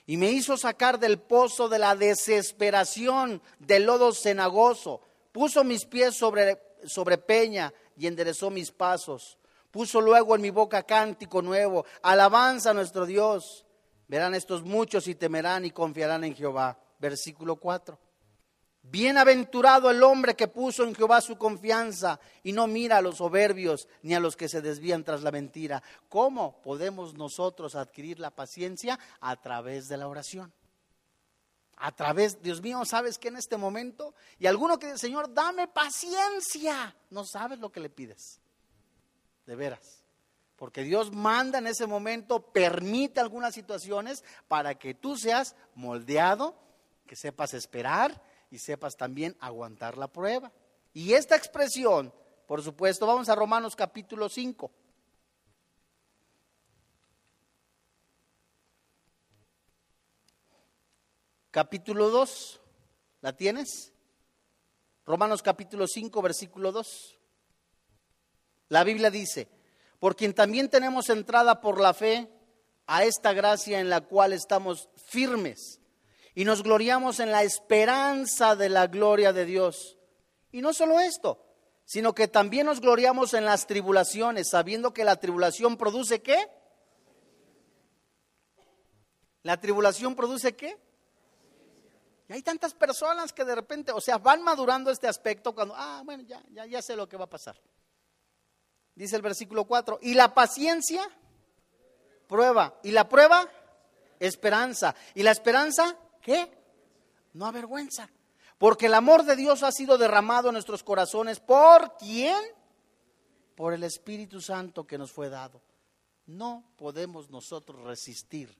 y me hizo sacar del pozo de la desesperación, del lodo cenagoso. Puso mis pies sobre, sobre peña y enderezó mis pasos. Puso luego en mi boca cántico nuevo, alabanza a nuestro Dios. Verán estos muchos y temerán y confiarán en Jehová. Versículo 4. Bienaventurado el hombre que puso en Jehová su confianza y no mira a los soberbios ni a los que se desvían tras la mentira. ¿Cómo podemos nosotros adquirir la paciencia? A través de la oración. A través, Dios mío, ¿sabes que en este momento? Y alguno que dice, Señor, dame paciencia. No sabes lo que le pides. De veras. Porque Dios manda en ese momento, permite algunas situaciones para que tú seas moldeado, que sepas esperar y sepas también aguantar la prueba. Y esta expresión, por supuesto, vamos a Romanos capítulo 5. Capítulo 2, ¿la tienes? Romanos capítulo 5, versículo 2. La Biblia dice, por quien también tenemos entrada por la fe a esta gracia en la cual estamos firmes y nos gloriamos en la esperanza de la gloria de Dios. Y no solo esto, sino que también nos gloriamos en las tribulaciones, sabiendo que la tribulación produce qué? ¿La tribulación produce qué? Y hay tantas personas que de repente, o sea, van madurando este aspecto cuando, ah, bueno, ya, ya, ya sé lo que va a pasar. Dice el versículo 4, y la paciencia, prueba, y la prueba, esperanza, y la esperanza, ¿Qué? No avergüenza. Porque el amor de Dios ha sido derramado en nuestros corazones. ¿Por quién? Por el Espíritu Santo que nos fue dado. No podemos nosotros resistir.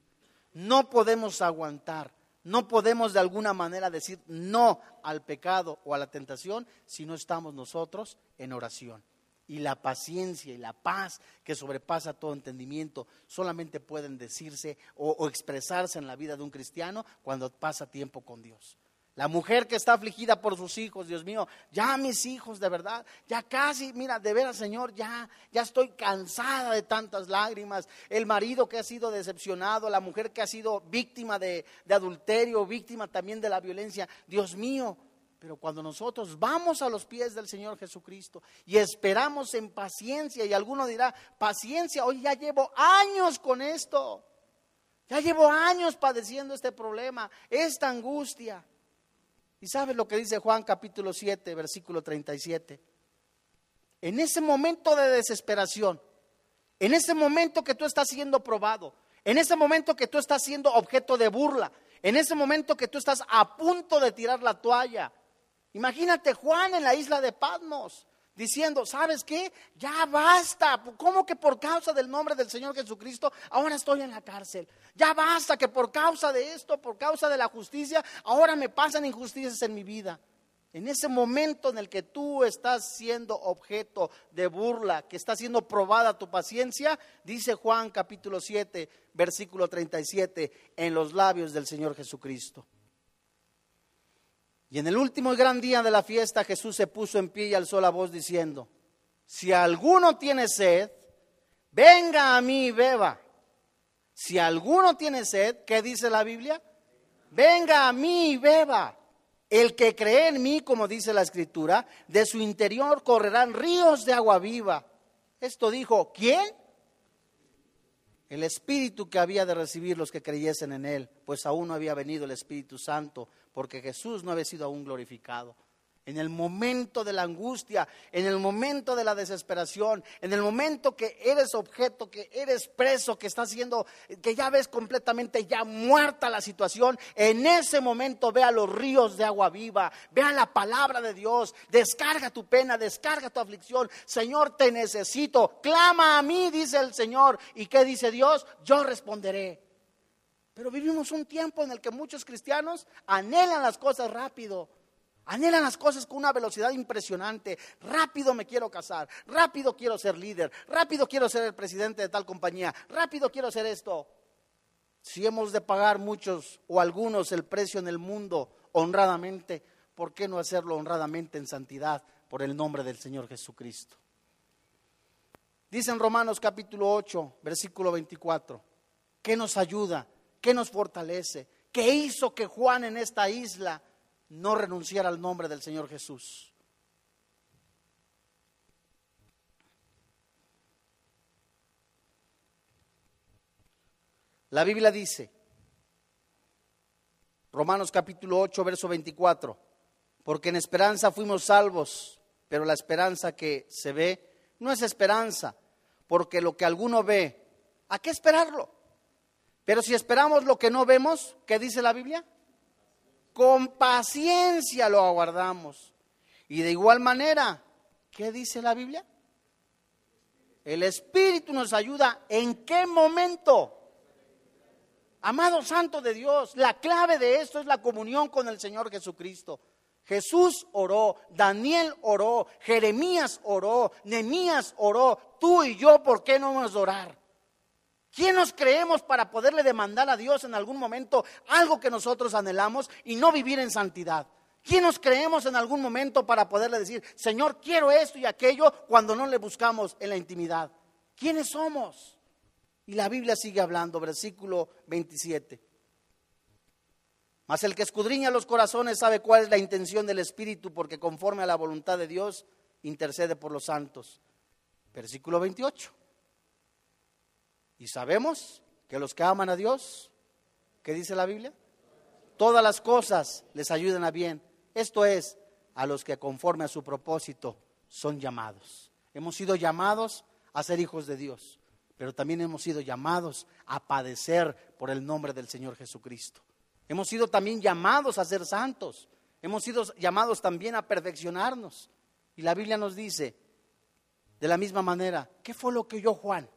No podemos aguantar. No podemos de alguna manera decir no al pecado o a la tentación si no estamos nosotros en oración y la paciencia y la paz que sobrepasa todo entendimiento solamente pueden decirse o, expresarse en la vida de un cristiano cuando pasa tiempo con Dios. La mujer que está afligida por sus hijos, Dios mío, ya mis hijos de verdad, ya casi, mira, de veras Señor, ya, ya estoy cansada de tantas lágrimas. El marido que ha sido decepcionado, la mujer que ha sido víctima de, de adulterio, víctima también de la violencia. Dios mío, pero cuando nosotros vamos a los pies del Señor Jesucristo y esperamos en paciencia, y alguno dirá, paciencia, hoy ya llevo años con esto, ya llevo años padeciendo este problema, esta angustia. ¿Y sabes lo que dice Juan capítulo 7, versículo 37? En ese momento de desesperación, en ese momento que tú estás siendo probado, en ese momento que tú estás siendo objeto de burla, en ese momento que tú estás a punto de tirar la toalla, Imagínate Juan en la isla de Patmos diciendo, ¿sabes qué? Ya basta. ¿Cómo que por causa del nombre del Señor Jesucristo ahora estoy en la cárcel? Ya basta que por causa de esto, por causa de la justicia, ahora me pasan injusticias en mi vida. En ese momento en el que tú estás siendo objeto de burla, que está siendo probada tu paciencia, dice Juan capítulo 7, versículo 37, en los labios del Señor Jesucristo. Y en el último y gran día de la fiesta Jesús se puso en pie y alzó la voz diciendo, si alguno tiene sed, venga a mí y beba. Si alguno tiene sed, ¿qué dice la Biblia? Venga a mí y beba. El que cree en mí, como dice la escritura, de su interior correrán ríos de agua viva. Esto dijo, ¿quién? El Espíritu que había de recibir los que creyesen en Él, pues aún no había venido el Espíritu Santo, porque Jesús no había sido aún glorificado en el momento de la angustia, en el momento de la desesperación, en el momento que eres objeto, que eres preso, que estás siendo, que ya ves completamente ya muerta la situación, en ese momento vea los ríos de agua viva, vea la palabra de Dios, descarga tu pena, descarga tu aflicción. Señor, te necesito, clama a mí, dice el Señor. ¿Y qué dice Dios? Yo responderé. Pero vivimos un tiempo en el que muchos cristianos anhelan las cosas rápido. Anhelan las cosas con una velocidad impresionante. Rápido me quiero casar, rápido quiero ser líder, rápido quiero ser el presidente de tal compañía, rápido quiero ser esto. Si hemos de pagar muchos o algunos el precio en el mundo honradamente, ¿por qué no hacerlo honradamente en santidad por el nombre del Señor Jesucristo? Dice en Romanos capítulo 8, versículo 24, ¿qué nos ayuda? ¿Qué nos fortalece? ¿Qué hizo que Juan en esta isla no renunciar al nombre del Señor Jesús. La Biblia dice, Romanos capítulo 8, verso 24, porque en esperanza fuimos salvos, pero la esperanza que se ve no es esperanza, porque lo que alguno ve, ¿a qué esperarlo? Pero si esperamos lo que no vemos, ¿qué dice la Biblia? con paciencia lo aguardamos. Y de igual manera, ¿qué dice la Biblia? El Espíritu nos ayuda en qué momento. Amado Santo de Dios, la clave de esto es la comunión con el Señor Jesucristo. Jesús oró, Daniel oró, Jeremías oró, Nemías oró, tú y yo, ¿por qué no vamos a orar? ¿Quién nos creemos para poderle demandar a Dios en algún momento algo que nosotros anhelamos y no vivir en santidad? ¿Quién nos creemos en algún momento para poderle decir, Señor, quiero esto y aquello cuando no le buscamos en la intimidad? ¿Quiénes somos? Y la Biblia sigue hablando, versículo 27. Mas el que escudriña los corazones sabe cuál es la intención del Espíritu, porque conforme a la voluntad de Dios intercede por los santos. Versículo 28. Y sabemos que los que aman a Dios, ¿qué dice la Biblia? Todas las cosas les ayudan a bien. Esto es, a los que conforme a su propósito son llamados. Hemos sido llamados a ser hijos de Dios, pero también hemos sido llamados a padecer por el nombre del Señor Jesucristo. Hemos sido también llamados a ser santos. Hemos sido llamados también a perfeccionarnos. Y la Biblia nos dice, de la misma manera, ¿qué fue lo que oyó Juan?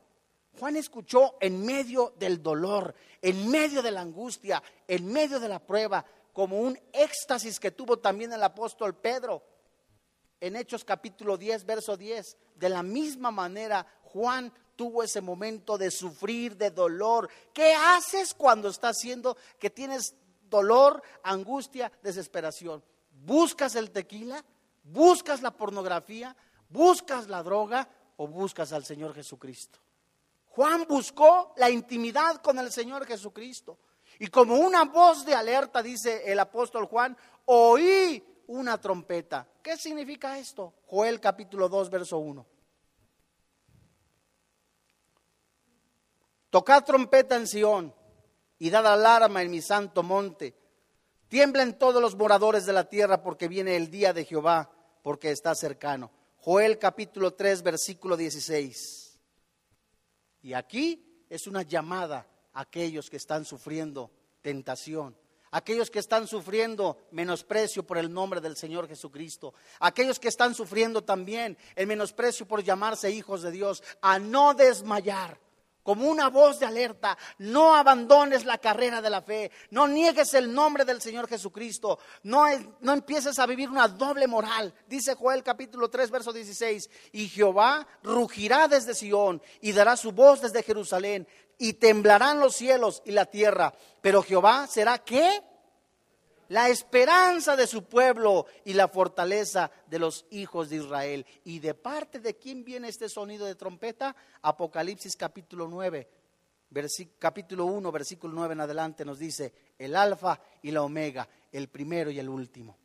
Juan escuchó en medio del dolor, en medio de la angustia, en medio de la prueba, como un éxtasis que tuvo también el apóstol Pedro. En Hechos capítulo 10, verso 10, de la misma manera Juan tuvo ese momento de sufrir, de dolor. ¿Qué haces cuando estás haciendo que tienes dolor, angustia, desesperación? ¿Buscas el tequila? ¿Buscas la pornografía? ¿Buscas la droga? ¿O buscas al Señor Jesucristo? Juan buscó la intimidad con el Señor Jesucristo. Y como una voz de alerta, dice el apóstol Juan, oí una trompeta. ¿Qué significa esto? Joel capítulo 2, verso 1. Tocad trompeta en Sión y dad alarma en mi santo monte. Tiemblen todos los moradores de la tierra porque viene el día de Jehová, porque está cercano. Joel capítulo 3, versículo 16. Y aquí es una llamada a aquellos que están sufriendo tentación, aquellos que están sufriendo menosprecio por el nombre del Señor Jesucristo, aquellos que están sufriendo también el menosprecio por llamarse hijos de Dios, a no desmayar como una voz de alerta. No abandones la carrera de la fe. No niegues el nombre del Señor Jesucristo. No, no empieces a vivir una doble moral. Dice Joel capítulo 3, verso 16. Y Jehová rugirá desde Sión y dará su voz desde Jerusalén. Y temblarán los cielos y la tierra. Pero Jehová será qué? La esperanza de su pueblo y la fortaleza de los hijos de Israel. ¿Y de parte de quién viene este sonido de trompeta? Apocalipsis capítulo 9, capítulo 1, versículo 9 en adelante nos dice, el alfa y la omega, el primero y el último.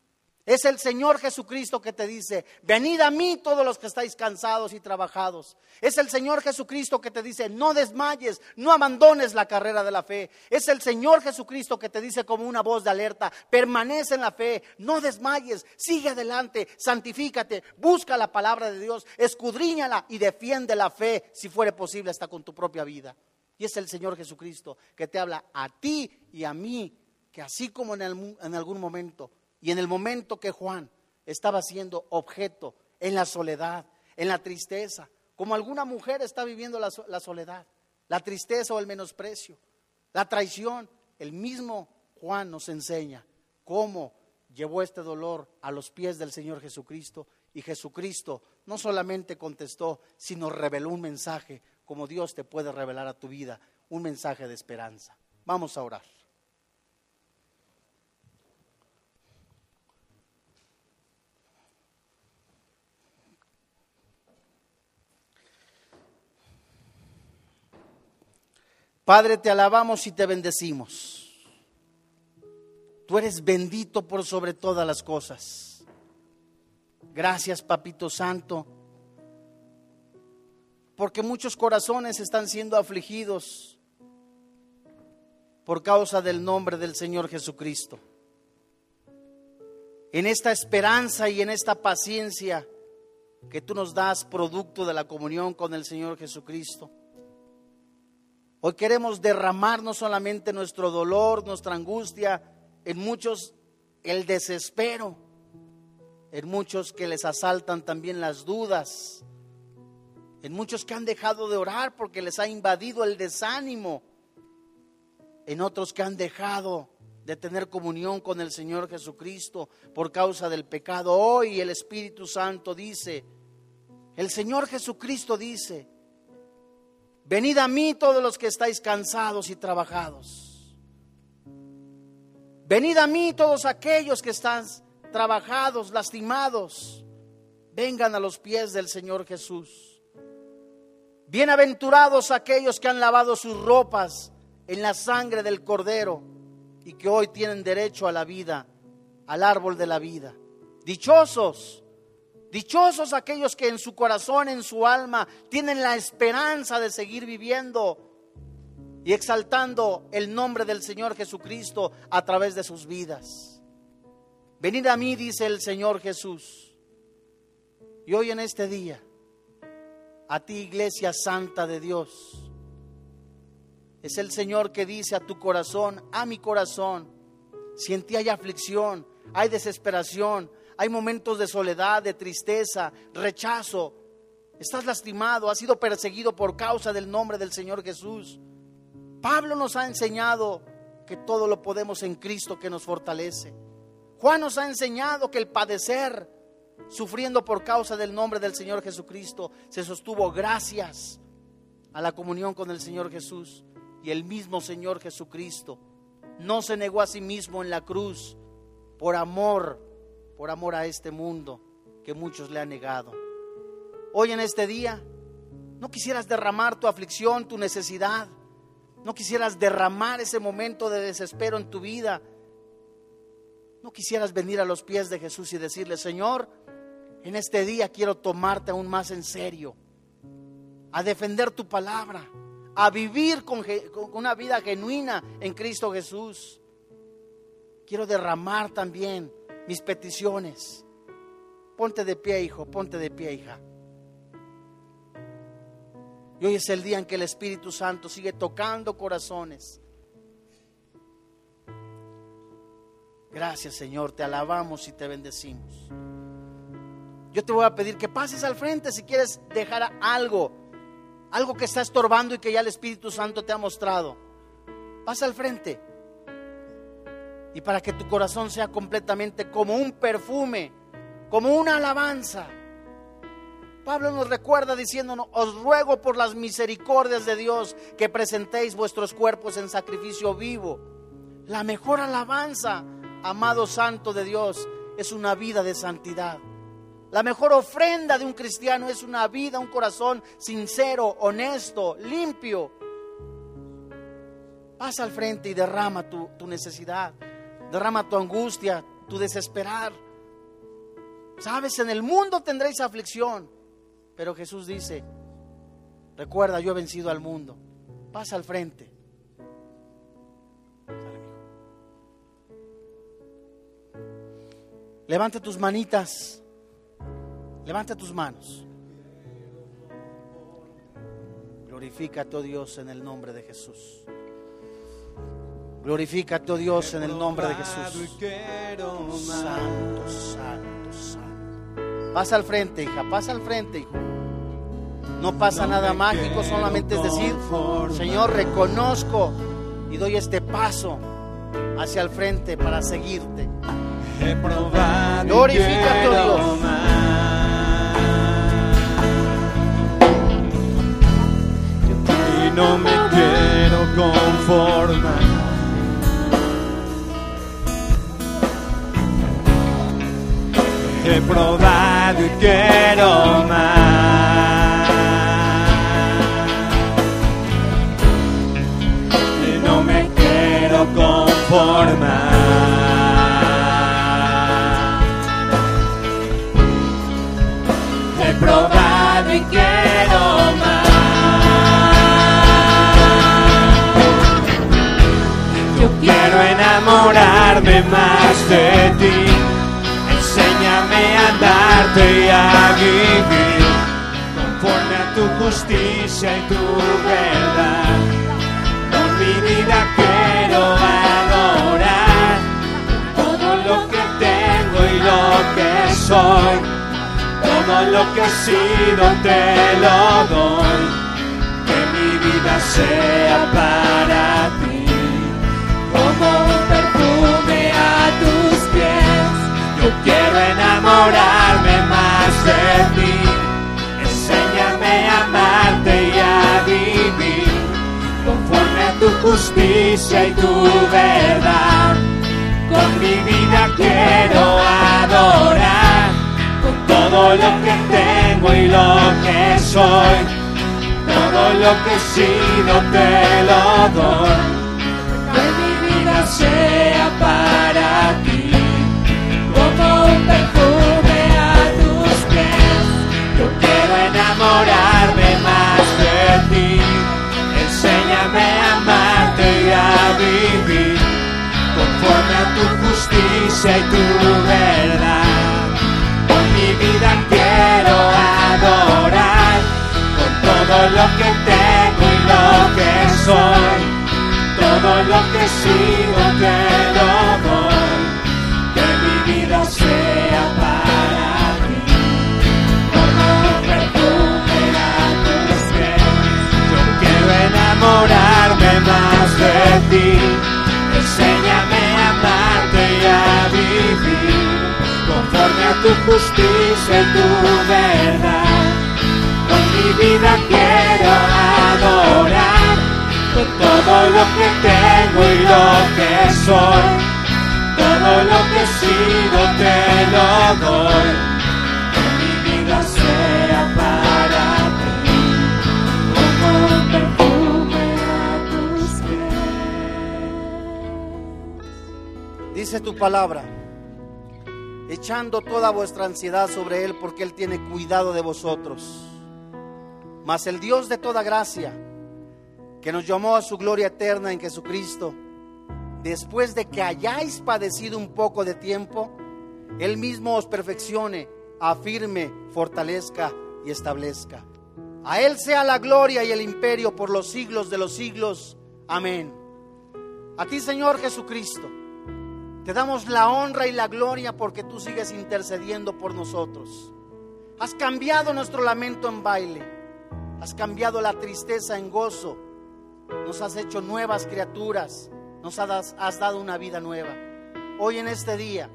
Es el Señor Jesucristo que te dice, venid a mí todos los que estáis cansados y trabajados. Es el Señor Jesucristo que te dice, no desmayes, no abandones la carrera de la fe. Es el Señor Jesucristo que te dice como una voz de alerta, permanece en la fe, no desmayes, sigue adelante, santifícate, busca la palabra de Dios, escudriñala y defiende la fe, si fuere posible, hasta con tu propia vida. Y es el Señor Jesucristo que te habla a ti y a mí, que así como en, en algún momento y en el momento que Juan estaba siendo objeto en la soledad, en la tristeza, como alguna mujer está viviendo la, soledad, la tristeza o el menosprecio, la traición, el mismo Juan nos enseña cómo llevó este dolor a los pies del Señor Jesucristo y Jesucristo no solamente contestó, sino reveló un mensaje como Dios te puede revelar a tu vida, un mensaje de esperanza. Vamos a orar. Padre, te alabamos y te bendecimos. Tú eres bendito por sobre todas las cosas. Gracias, Papito Santo, porque muchos corazones están siendo afligidos por causa del nombre del Señor Jesucristo. En esta esperanza y en esta paciencia que tú nos das producto de la comunión con el Señor Jesucristo Hoy queremos derramar no solamente nuestro dolor, nuestra angustia, en muchos el desespero, en muchos que les asaltan también las dudas, en muchos que han dejado de orar porque les ha invadido el desánimo, en otros que han dejado de tener comunión con el Señor Jesucristo por causa del pecado. Hoy el Espíritu Santo dice, el Señor Jesucristo dice, Venid a mí todos los que estáis cansados y trabajados. Venid a mí todos aquellos que están trabajados, lastimados. Vengan a los pies del Señor Jesús. Bienaventurados aquellos que han lavado sus ropas en la sangre del Cordero y que hoy tienen derecho a la vida, al árbol de la vida. Dichosos Dichosos aquellos que en su corazón, en su alma, tienen la esperanza de seguir viviendo y exaltando el nombre del Señor Jesucristo a través de sus vidas. Venid a mí, dice el Señor Jesús. Y hoy en este día, a ti iglesia santa de Dios, es el Señor que dice a tu corazón, a mi corazón, si en ti hay aflicción, hay desesperación, hay momentos de soledad, de tristeza, rechazo. Estás lastimado, has sido perseguido por causa del nombre del Señor Jesús. Pablo nos ha enseñado que todo lo podemos en Cristo que nos fortalece. Juan nos ha enseñado que el padecer, sufriendo por causa del nombre del Señor Jesucristo, se sostuvo gracias a la comunión con el Señor Jesús. Y el mismo Señor Jesucristo no se negó a sí mismo en la cruz por amor por amor a este mundo que muchos le han negado. Hoy en este día, no quisieras derramar tu aflicción, tu necesidad, no quisieras derramar ese momento de desespero en tu vida, no quisieras venir a los pies de Jesús y decirle, Señor, en este día quiero tomarte aún más en serio, a defender tu palabra, a vivir con, con una vida genuina en Cristo Jesús. Quiero derramar también mis peticiones. Ponte de pie, hijo, ponte de pie, hija. Y hoy es el día en que el Espíritu Santo sigue tocando corazones. Gracias, Señor, te alabamos y te bendecimos. Yo te voy a pedir que pases al frente si quieres dejar algo, algo que está estorbando y que ya el Espíritu Santo te ha mostrado, pasa al frente. Y para que tu corazón sea completamente como un perfume, como una alabanza. Pablo nos recuerda diciéndonos, os ruego por las misericordias de Dios que presentéis vuestros cuerpos en sacrificio vivo. La mejor alabanza, amado santo de Dios, es una vida de santidad. La mejor ofrenda de un cristiano es una vida, un corazón sincero, honesto, limpio. Pasa al frente y derrama tu, tu necesidad, derrama tu angustia, tu desesperar. Sabes, en el mundo tendréis aflicción, pero Jesús dice, recuerda, yo he vencido al mundo. Pasa al frente. Levanta tus manitas. Levanta tus manos. Glorifícate, oh Dios, en el nombre de Jesús. Glorifícate, oh Dios, en el nombre de Jesús. Santo, santo, santo. Pasa al frente, hija, pasa al frente, hijo. No pasa nada mágico, solamente es decir, Señor, reconozco y doy este paso hacia el frente para seguirte. Glorifícate, oh Dios. Y no me quiero conformar. He probado y quiero más. Y no me quiero conformar. He probado y quiero más. Yo quiero enamorarme más de ti. Enséñame a darte y a vivir conforme a tu justicia y tu verdad. Por mi vida quiero adorar todo lo que tengo y lo que soy. Todo lo que he sido te lo doy. Que mi vida sea para ti. Quiero enamorarme más de ti. Enséñame a amarte y a vivir conforme a tu justicia y tu verdad. Con mi vida quiero adorar con todo lo que tengo y lo que soy. Todo lo que he sido te lo doy. Que mi vida sea y a vivir conforme a tu justicia y tu verdad. Con mi vida quiero adorar con todo lo que tengo y lo que soy. Todo lo que he sido te doy. Más de ti. Enséñame a amarte y a vivir conforme a tu justicia y tu verdad. Con mi vida quiero adorar con todo lo que tengo y lo que soy. Todo lo que he sido te lo doy. Tu palabra, echando toda vuestra ansiedad sobre Él porque Él tiene cuidado de vosotros. Mas el Dios de toda gracia, que nos llamó a su gloria eterna en Jesucristo, después de que hayáis padecido un poco de tiempo, Él mismo os perfeccione, afirme, fortalezca y establezca. A Él sea la gloria y el imperio por los siglos de los siglos. Amén. A ti, Señor Jesucristo, te damos la honra y la gloria porque tú sigues intercediendo por nosotros. Has cambiado nuestro lamento en baile. Has cambiado la tristeza en gozo. Nos has hecho nuevas criaturas. Nos has, dado una vida nueva. Hoy en este día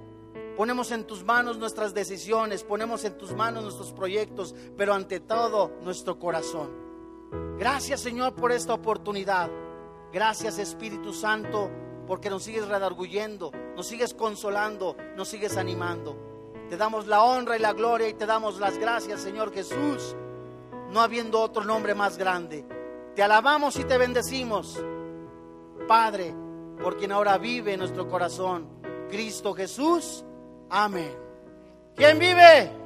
ponemos en tus manos nuestras decisiones, ponemos en tus manos nuestros proyectos, pero ante todo nuestro corazón. Gracias Señor por esta oportunidad. Gracias Espíritu Santo porque nos sigues redarguyendo, nos sigues consolando, nos sigues animando. Te damos la honra y la gloria y te damos las gracias, Señor Jesús, no habiendo otro nombre más grande. Te alabamos y te bendecimos, Padre, por quien ahora vive en nuestro corazón, Cristo Jesús. Amén. ¿Quién vive?